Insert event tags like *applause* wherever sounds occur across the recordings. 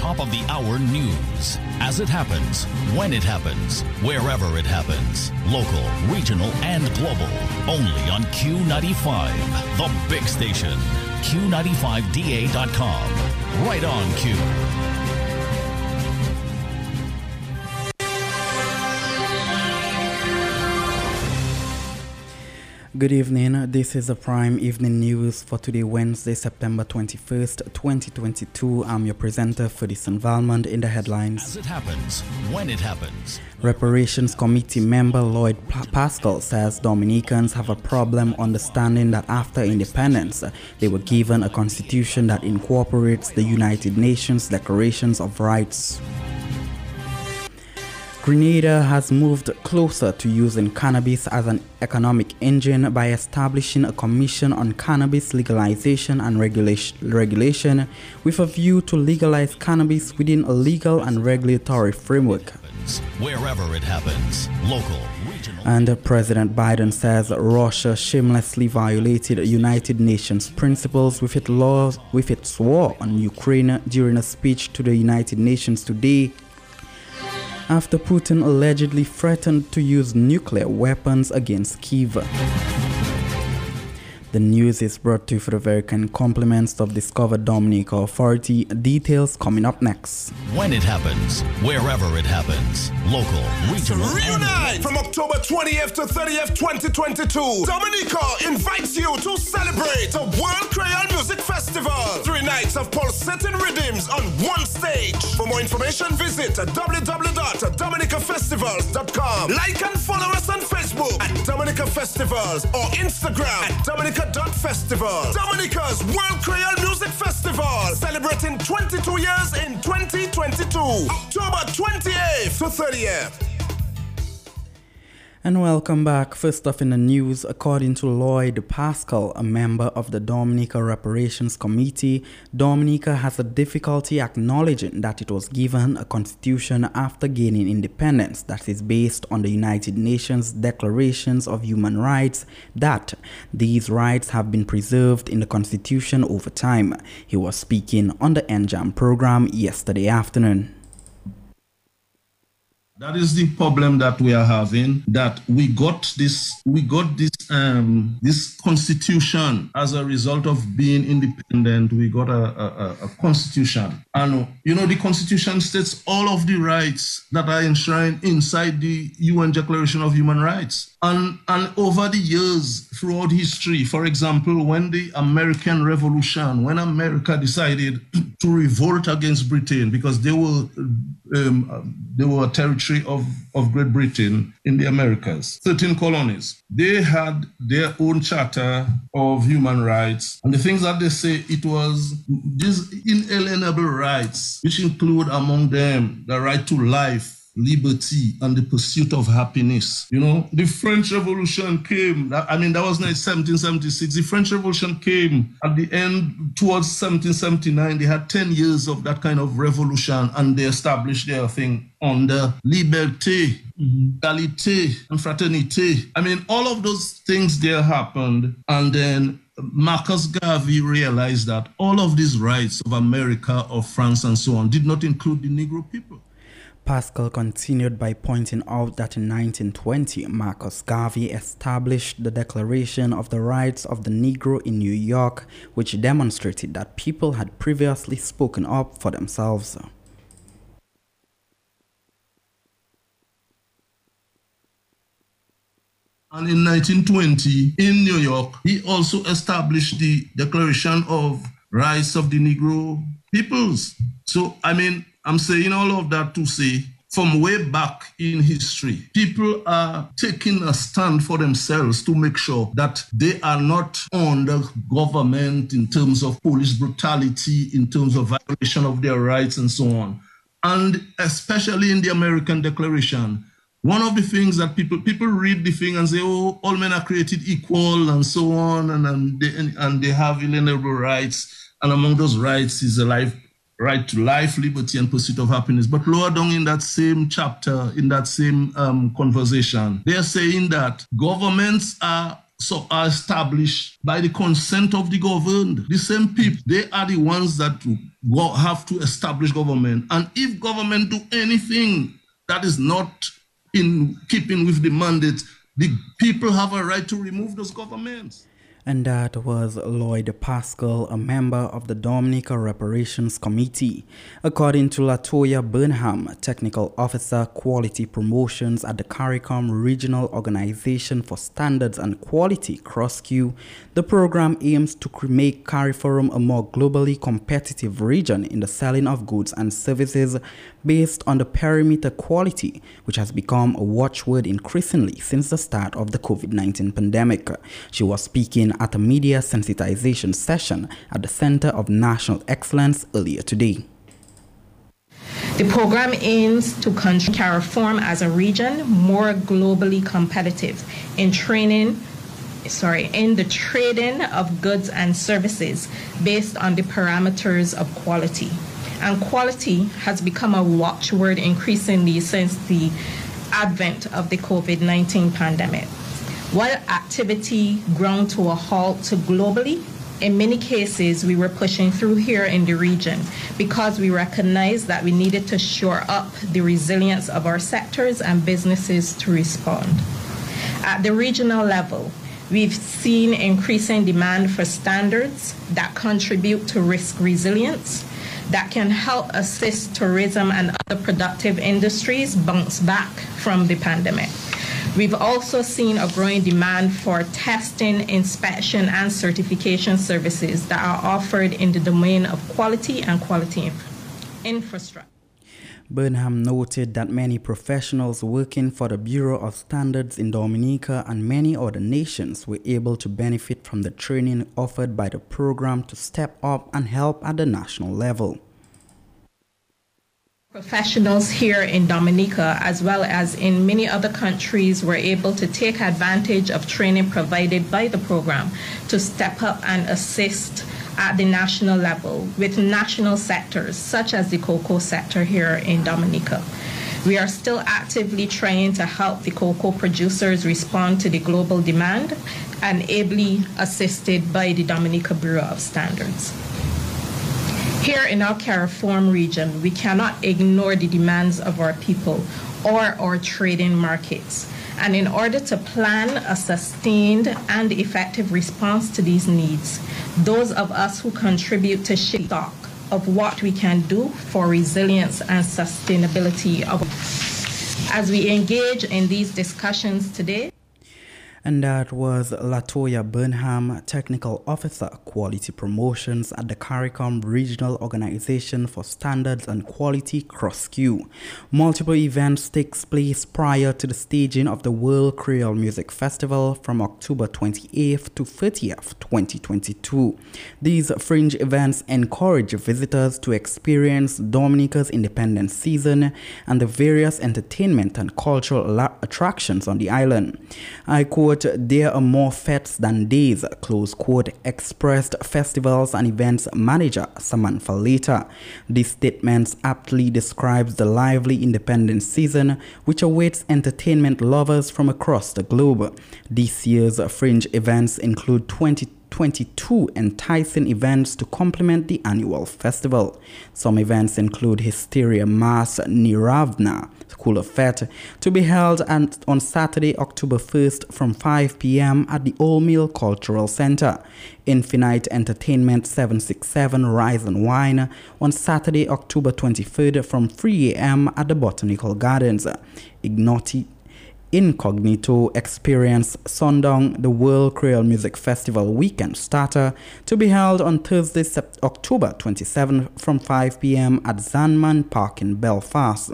top of the hour news. As it happens, when it happens, wherever it happens. Local, regional, and global. Only on Q95, the big station. Q95DA.com. Right on Q. Good evening. This is the Prime Evening News for today, Wednesday, September 21st, 2022. I'm your presenter for this involvement in the headlines. As it happens, when it happens. Reparations Committee member Lloyd Pascal says Dominicans have a problem understanding that after independence, they were given a constitution that incorporates the United Nations Declarations of Rights. Grenada has moved closer to using cannabis as an economic engine by establishing a commission on cannabis legalization and regulation with a view to legalize cannabis within a legal and regulatory framework. Wherever it happens, local, regional. And President Biden says Russia shamelessly violated United Nations principles with its laws with its war on Ukraine during a speech to the United Nations today after Putin allegedly threatened to use nuclear weapons against Kiev. The news is brought to you for the very kind compliments of Discover Dominica Authority. Details coming up next. When it happens, wherever it happens, local, regional, Reunite from October 20th to 30th, 2022. Dominica invites you to celebrate the World Creole Music Festival. Three nights of pulsating rhythms on one stage. For more information, visit www.dominicafestivals.com. Like and follow us on Facebook at Dominica Festivals or Instagram at Dominica.festival. Dominica's World Creole Music Festival. Celebrating 22 years in 2022. October 28th to 30th. And welcome back. First off in the news, according to Lloyd Pascal, a member of the Dominica Reparations Committee, Dominica has a difficulty acknowledging that it was given a constitution after gaining independence that is based on the United Nations Declarations of Human Rights, that these rights have been preserved in the constitution over time. He was speaking on the NJAM program yesterday afternoon. That is the problem that we are having. That we got this, we got this, um, this constitution as a result of being independent. We got a, a, a constitution, and you know the constitution states all of the rights that are enshrined inside the UN Declaration of Human Rights. And, and over the years, throughout history, for example, when the American Revolution, when America decided *clears throat* to revolt against Britain because they were um, they were a territory of, of Great Britain in the Americas, 13 colonies. They had their own charter of human rights. And the things that they say, it was these inalienable rights, which include among them the right to life, liberty and the pursuit of happiness. You know, the French Revolution came, I mean, that was 1776. The French Revolution came at the end towards 1779. They had 10 years of that kind of revolution and they established their thing under liberté, mm-hmm. égalité, and fraternité. I mean, all of those things there happened. And then Marcus Garvey realized that all of these rights of America, of France, and so on did not include the Negro people. Pascal continued by pointing out that in 1920, Marcus Garvey established the Declaration of the Rights of the Negro in New York, which demonstrated that people had previously spoken up for themselves. And in 1920, in New York, he also established the Declaration of Rights of the Negro Peoples. So, I mean, I'm saying all of that to say from way back in history, people are taking a stand for themselves to make sure that they are not under government in terms of police brutality, in terms of violation of their rights, and so on. And especially in the American Declaration, one of the things that people people read the thing and say, "Oh, all men are created equal," and so on, and and they, and they have inalienable rights, and among those rights is a life right to life, liberty, and pursuit of happiness. But lower down in that same chapter, in that same um, conversation, they are saying that governments are so are established by the consent of the governed. The same people, they are the ones that have to establish government. And if government do anything that is not in keeping with the mandate, the people have a right to remove those governments. And that was Lloyd Pascal, a member of the Dominica Reparations Committee. According to Latoya Burnham, Technical Officer Quality Promotions at the CARICOM Regional Organization for Standards and Quality, CROSQ, the program aims to make CARIFORUM a more globally competitive region in the selling of goods and services based on the perimeter quality, which has become a watchword increasingly since the start of the COVID 19 pandemic. She was speaking at a media sensitization session at the Center of National Excellence earlier today. The program aims to CARIFORUM as a region more globally competitive in training sorry, in the trading of goods and services based on the parameters of quality. And quality has become a watchword increasingly since the advent of the COVID 19 pandemic. While activity ground to a halt globally, in many cases, we were pushing through here in the region because we recognized that we needed to shore up the resilience of our sectors and businesses to respond. At the regional level, we've seen increasing demand for standards that contribute to risk resilience, that can help assist tourism and other productive industries bounce back from the pandemic. We've also seen a growing demand for testing, inspection, and certification services that are offered in the domain of quality and quality infrastructure. Burnham noted that many professionals working for the Bureau of Standards in Dominica and many other nations were able to benefit from the training offered by the program to step up and help at the national level. Professionals here in Dominica, as well as in many other countries, were able to take advantage of training provided by the program to step up and assist at the national level with national sectors, such as the cocoa sector here in Dominica. We are still actively trying to help the cocoa producers respond to the global demand and ably assisted by the Dominica Bureau of Standards. Here in our CARIFORUM region, we cannot ignore the demands of our people or our trading markets. And in order to plan a sustained and effective response to these needs, those of us who contribute to stock of what we can do for resilience and sustainability of as we engage in these discussions today and that was Latoya Burnham, Technical Officer, Quality Promotions at the CARICOM Regional Organization for Standards and Quality CROSQ. Multiple events takes place prior to the staging of the World Creole Music Festival from October 28th to 30th, 2022. These fringe events encourage visitors to experience Dominica's independence season and the various entertainment and cultural attractions on the island. I quote quote, there are more fetes than days, close quote, expressed festivals and events manager Samantha Letang. This statement aptly describes the lively independence season which awaits entertainment lovers from across the globe. This year's fringe events include 20 22 enticing events to complement the annual festival. Some events include Hysteria Mass Nirvana, School of Fete, to be held on Saturday, October 1st from 5 p.m. at the Old Mill Cultural Center. Infinite Entertainment 767 Rise and Wine on Saturday, October 23rd from 3 a.m. at the Botanical Gardens. Ignoti Incognito Experience Sundown, the World Creole Music Festival weekend starter, to be held on Thursday, October 27 from 5 p.m. at Zanman Park in Belfast.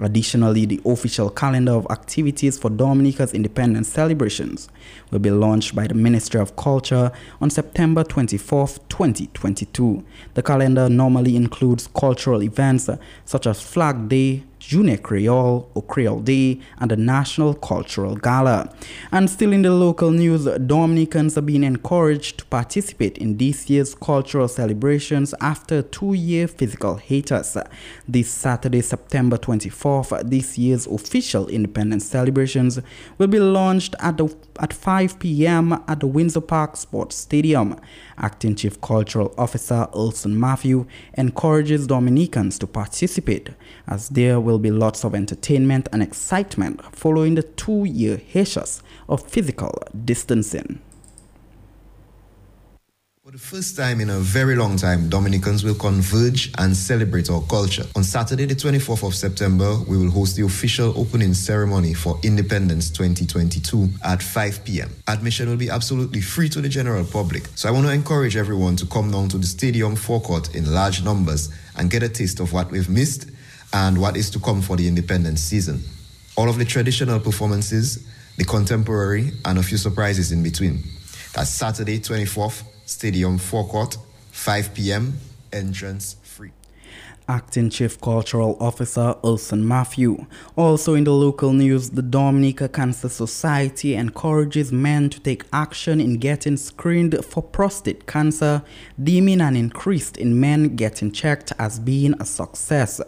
Additionally, the official calendar of activities for Dominica's independence celebrations will be launched by the Ministry of Culture on September 24, 2022. The calendar normally includes cultural events such as Flag Day, Junior Creole or Creole Day and the National Cultural Gala. And still in the local news, Dominicans are being encouraged to participate in this year's cultural celebrations after two-year physical hiatus. This Saturday, September 24th, this year's official independence celebrations will be launched at the at 5 p.m. at the Windsor Park Sports Stadium. Acting Chief Cultural Officer Olson Matthew encourages Dominicans to participate as there will be lots of entertainment and excitement following the two-year hiatus of physical distancing. For the first time in a very long time, Dominicans will converge and celebrate our culture. On Saturday, the 24th of September, we will host the official opening ceremony for Independence 2022 at 5 p.m. Admission will be absolutely free to the general public. So I want to encourage everyone to come down to the stadium forecourt in large numbers and get a taste of what we've missed and what is to come for the Independence season. All of the traditional performances, the contemporary, and a few surprises in between. That's Saturday, 24th Stadium forecourt, 5 p.m. Entrance free. Acting Chief Cultural Officer Olson Matthew. Also in the local news, the Dominica Cancer Society encourages men to take action in getting screened for prostate cancer, deeming an increase in men getting checked as being a success.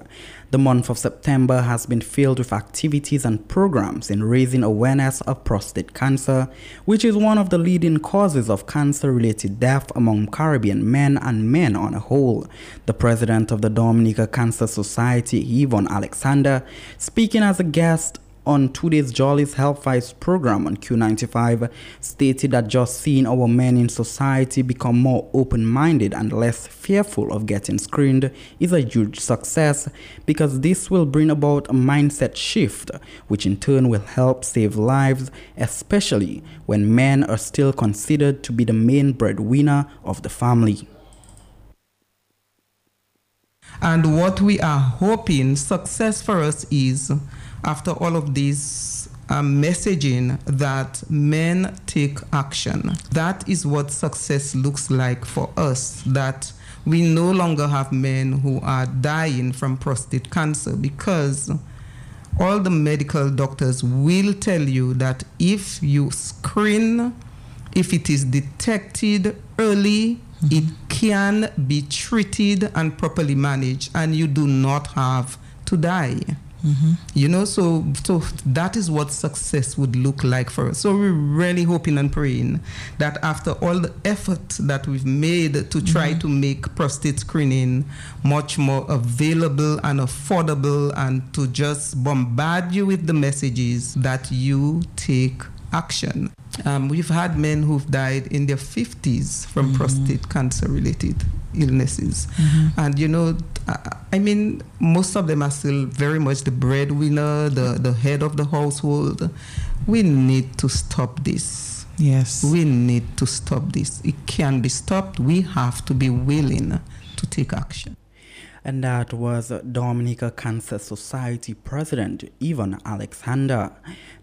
The month of September has been filled with activities and programs in raising awareness of prostate cancer, which is one of the leading causes of cancer related death among Caribbean men and men on a whole. The president of the Dominica Cancer Society, Yvonne Alexander, speaking as a guest on today's Jolly's Health Vibes program on Q95 stated that just seeing our men in society become more open minded and less fearful of getting screened is a huge success because this will bring about a mindset shift, which in turn will help save lives, especially when men are still considered to be the main breadwinner of the family. And what we are hoping success for us is after all of this um, messaging that men take action. That is what success looks like for us. That we no longer have men who are dying from prostate cancer because all the medical doctors will tell you that if you screen, if it is detected early, mm-hmm. it can be treated and properly managed, and you do not have to die. Mm-hmm. You know, so so that is what success would look like for us. So we're really hoping and praying that after all the effort that we've made to try mm-hmm. to make prostate screening much more available and affordable, and to just bombard you with the messages that you take action. Um, we've had men who've died in their 50s from mm-hmm. prostate cancer related illnesses. Mm-hmm. And, you know, I mean, most of them are still very much the breadwinner, the, the head of the household. We need to stop this. Yes. We need to stop this. It can be stopped. We have to be willing to take action and that was Dominica Cancer Society President Yvonne Alexander.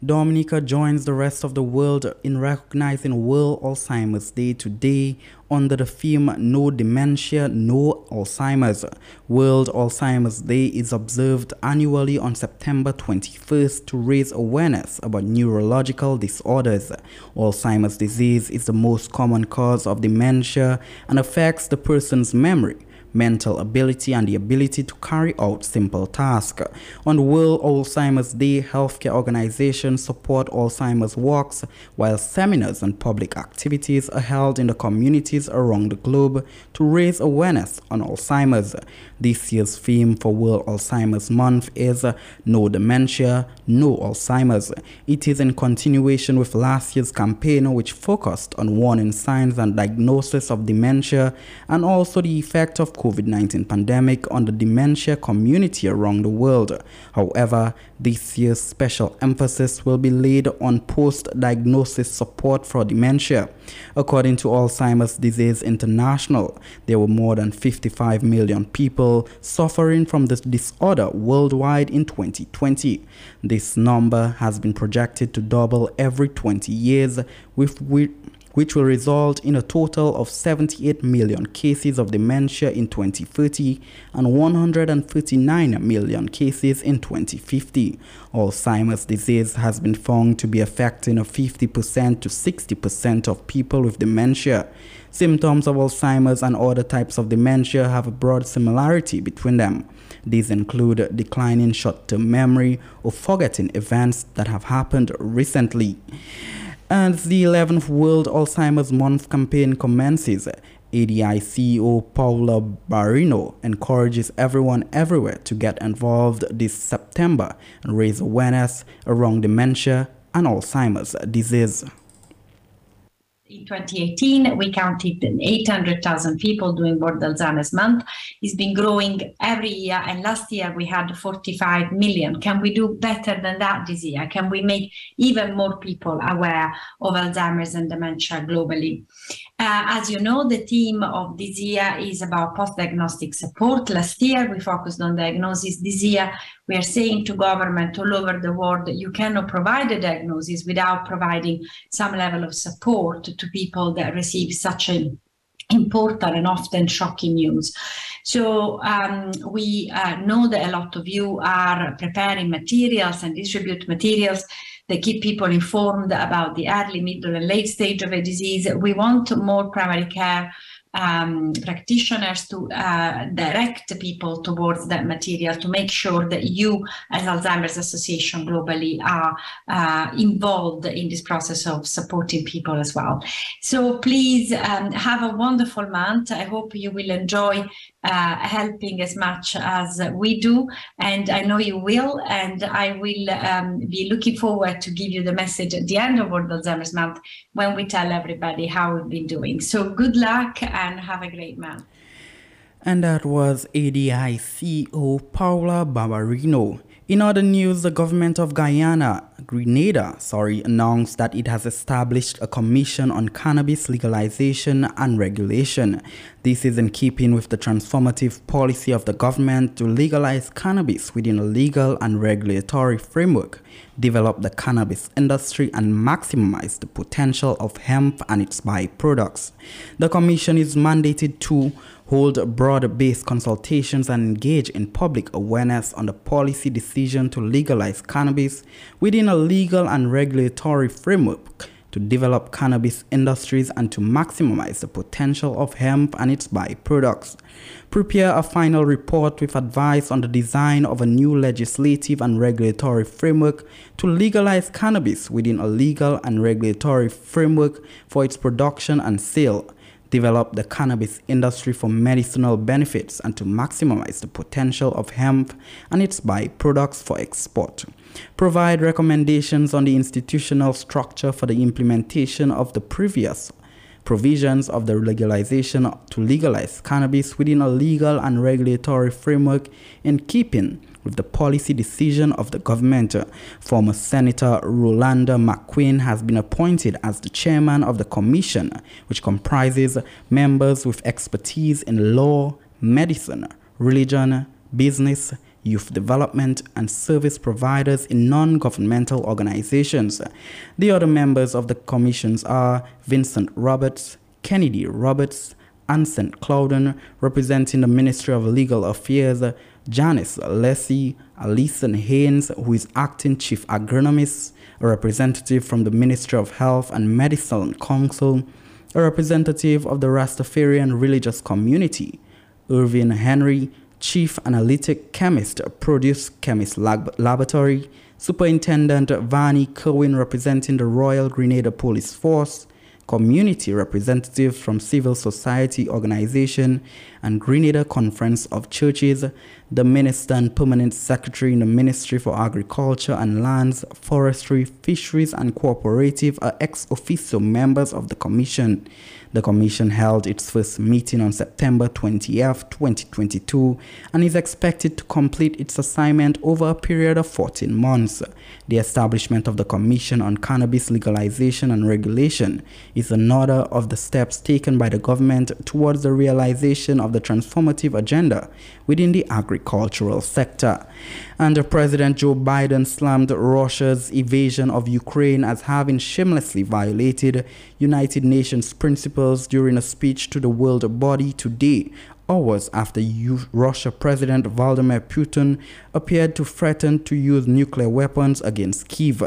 Dominica joins the rest of the world in recognizing World Alzheimer's Day today under the theme No Dementia, No Alzheimer's. World Alzheimer's Day is observed annually on September 21st to raise awareness about neurological disorders. Alzheimer's disease is the most common cause of dementia and affects the person's memory mental ability, and the ability to carry out simple tasks. On World Alzheimer's Day, healthcare organizations support Alzheimer's walks, while seminars and public activities are held in the communities around the globe to raise awareness on Alzheimer's. This year's theme for World Alzheimer's Month is uh, No Dementia, No Alzheimer's. It is in continuation with last year's campaign, which focused on warning signs and diagnosis of dementia and also the effect of COVID-19 pandemic on the dementia community around the world. However, this year's special emphasis will be laid on post-diagnosis support for dementia. According to Alzheimer's Disease International, there were more than 55 million people suffering from this disorder worldwide in 2020. This number has been projected to double every 20 years with which will result in a total of 78 million cases of dementia in 2030 and 139 million cases in 2050. Alzheimer's disease has been found to be affecting 50% to 60% of people with dementia. Symptoms of Alzheimer's and other types of dementia have a broad similarity between them. These include declining short term memory or forgetting events that have happened recently. As the 11th World Alzheimer's Month campaign commences, ADI CEO Paula Barbarino encourages everyone everywhere to get involved this September and raise awareness around dementia and Alzheimer's disease. In 2018, we counted 800,000 people doing World Alzheimer's Month. It's been growing every year, and last year we had 45 million. Can we do better than that this year? Can we make even more people aware of Alzheimer's and dementia globally? Uh, as you know, the theme of this year is about post-diagnostic support. Last year, we focused on diagnosis. This year, we are saying to government all over the world that you cannot provide a diagnosis without providing some level of support to people that receive such an important and often shocking news. So um, we uh, know that a lot of you are preparing materials and distribute materials that keep people informed about the early, middle, and late stage of a disease. We want more primary care um, practitioners to uh, direct people towards that material to make sure that you, as Alzheimer's Association globally, are uh, involved in this process of supporting people as well. So please um, have a wonderful month. I hope you will enjoy uh, helping as much as we do, and I know you will. And I will um, be looking forward to give you the message at the end of World Alzheimer's Month when we tell everybody how we've been doing. So good luck and have a great month. And that was ADI CEO Paula Barbarino. In other news, the government of Guyana, Grenada, sorry, announced that it has established a commission on cannabis legalization and regulation. This is in keeping with the transformative policy of the government to legalize cannabis within a legal and regulatory framework, develop the cannabis industry, and maximize the potential of hemp and its byproducts. The commission is mandated to hold broad-based consultations and engage in public awareness on the policy decision to legalize cannabis within a legal and regulatory framework to develop cannabis industries and to maximize the potential of hemp and its byproducts. Prepare a final report with advice on the design of a new legislative and regulatory framework to legalize cannabis within a legal and regulatory framework for its production and sale develop the cannabis industry for medicinal benefits and to maximize the potential of hemp and its byproducts for export. Provide recommendations on the institutional structure for the implementation of the previous provisions of the legalization to legalize cannabis within a legal and regulatory framework in keeping with the policy decision of the government. Former Senator Rolanda McQueen has been appointed as the chairman of the commission, which comprises members with expertise in law, medicine, religion, business, youth development, and service providers in non governmental organizations. The other members of the commissions are Vincent Roberts, Kennedy Roberts, and St. Clouden, representing the Ministry of Legal Affairs, Janice Leslie, Alison Haynes, who is acting chief agronomist, a representative from the Ministry of Health and Medicine Council, a representative of the Rastafarian religious community, Irvin Henry, chief analytic chemist, Produce Chemist Lab- Laboratory, Superintendent Vani Kerwin, representing the Royal Grenada Police Force, community representatives from civil society organization and Grenada Conference of Churches, the Minister and Permanent Secretary in the Ministry for Agriculture and Lands, Forestry, Fisheries and Cooperative are ex officio members of the Commission. The commission held its first meeting on September 20th, 2022, and is expected to complete its assignment over a period of 14 months. The establishment of the Commission on Cannabis Legalization and Regulation is another of the steps taken by the government towards the realization of the transformative agenda within the agricultural sector. And President Joe Biden slammed Russia's invasion of Ukraine as having shamelessly violated United Nations principles during a speech to the world body today hours after Russia President Vladimir Putin appeared to threaten to use nuclear weapons against Kiev.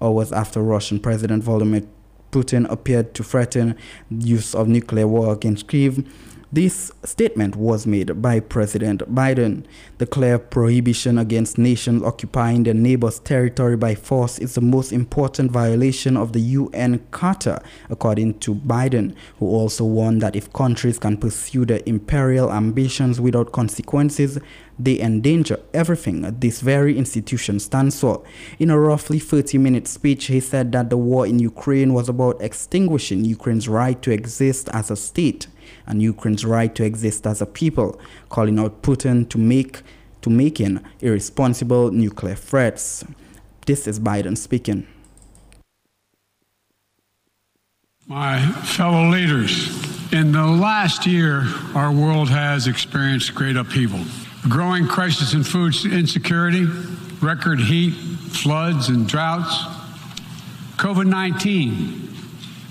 Hours after Russian President Vladimir Putin appeared to threaten use of nuclear war against Kiev, this statement was made by President Biden. The clear prohibition against nations occupying their neighbors' territory by force is the most important violation of the UN Charter, according to Biden, who also warned that if countries can pursue their imperial ambitions without consequences, they endanger everything this very institution stands for. In a roughly 30 minute speech, he said that the war in Ukraine was about extinguishing Ukraine's right to exist as a state and Ukraine's right to exist as a people, calling out Putin to make to making irresponsible nuclear threats. This is Biden speaking. My fellow leaders, in the last year, our world has experienced great upheaval. A growing crisis in food insecurity, record heat, floods, and droughts, COVID 19,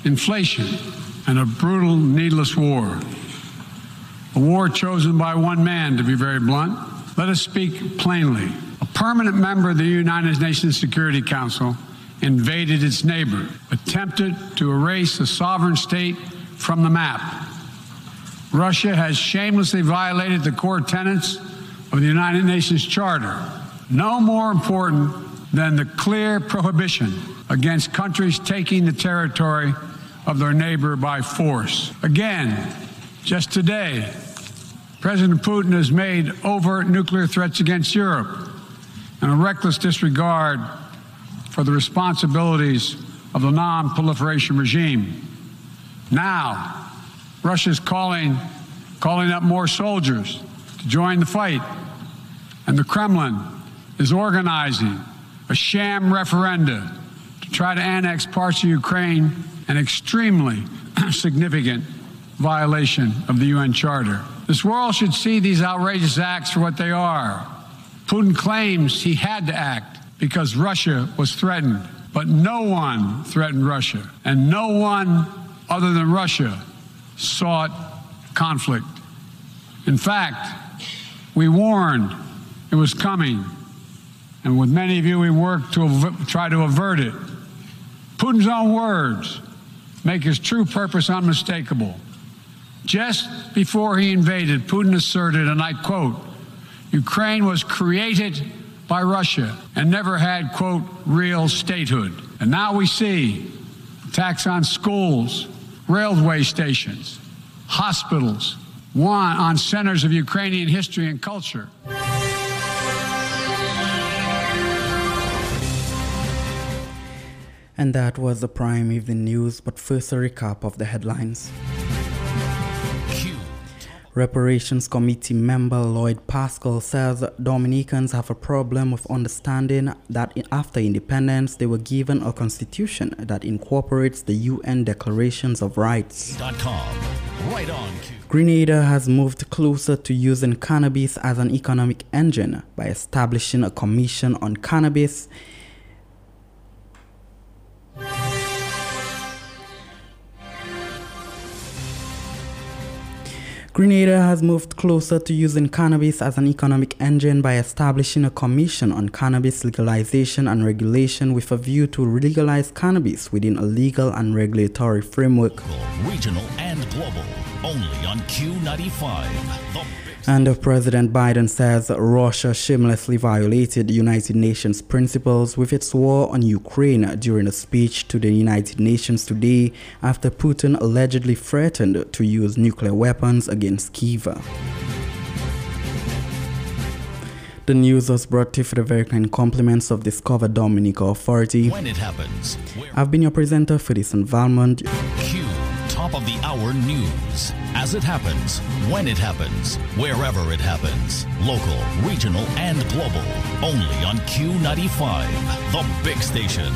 inflation, and a brutal, needless war. A war chosen by one man, to be very blunt. Let us speak plainly. A permanent member of the United Nations Security Council invaded its neighbor, attempted to erase a sovereign state from the map. Russia has shamelessly violated the core tenets of the United Nations Charter. No more important than the clear prohibition against countries taking the territory of their neighbor by force. Again, just today, President Putin has made overt nuclear threats against Europe and a reckless disregard for the responsibilities of the non proliferation regime. Now, Russia is calling, calling up more soldiers to join the fight, and the Kremlin is organizing a sham referenda to try to annex parts of Ukraine an extremely *clears throat* significant violation of the UN Charter. This world should see these outrageous acts for what they are. Putin claims he had to act because Russia was threatened, but no one threatened Russia, and no one other than Russia sought conflict. In fact, we warned it was coming, and with many of you, we worked to try to avert it. Putin's own words make his true purpose unmistakable. Just before he invaded, Putin asserted, and I quote, Ukraine was created by Russia and never had, quote, real statehood. And now we see attacks on schools, railway stations, hospitals, one on centers of Ukrainian history and culture. And that was the prime evening news, but first a recap of the headlines. Reparations Committee member Lloyd Pascal says Dominicans have a problem with understanding that after independence they were given a constitution that incorporates the UN Declarations of Rights. Right Grenada has moved closer to using cannabis as an economic engine by establishing a commission on cannabis Grenada has moved closer to using cannabis as an economic engine by establishing a commission on cannabis legalization and regulation with a view to legalize cannabis within a legal and regulatory framework. Regional and global, only on Q95. And President Biden says Russia shamelessly violated United Nations principles with its war on Ukraine during a speech to the United Nations today after Putin allegedly threatened to use nuclear weapons against Kiev. The news was brought to you for the very kind compliments of Discover Dominica Authority. When it happens. I've been your presenter for this environment. Q top of the hour news as it happens, when it happens, wherever it happens. Local, regional, and global. Only on Q95, the big station.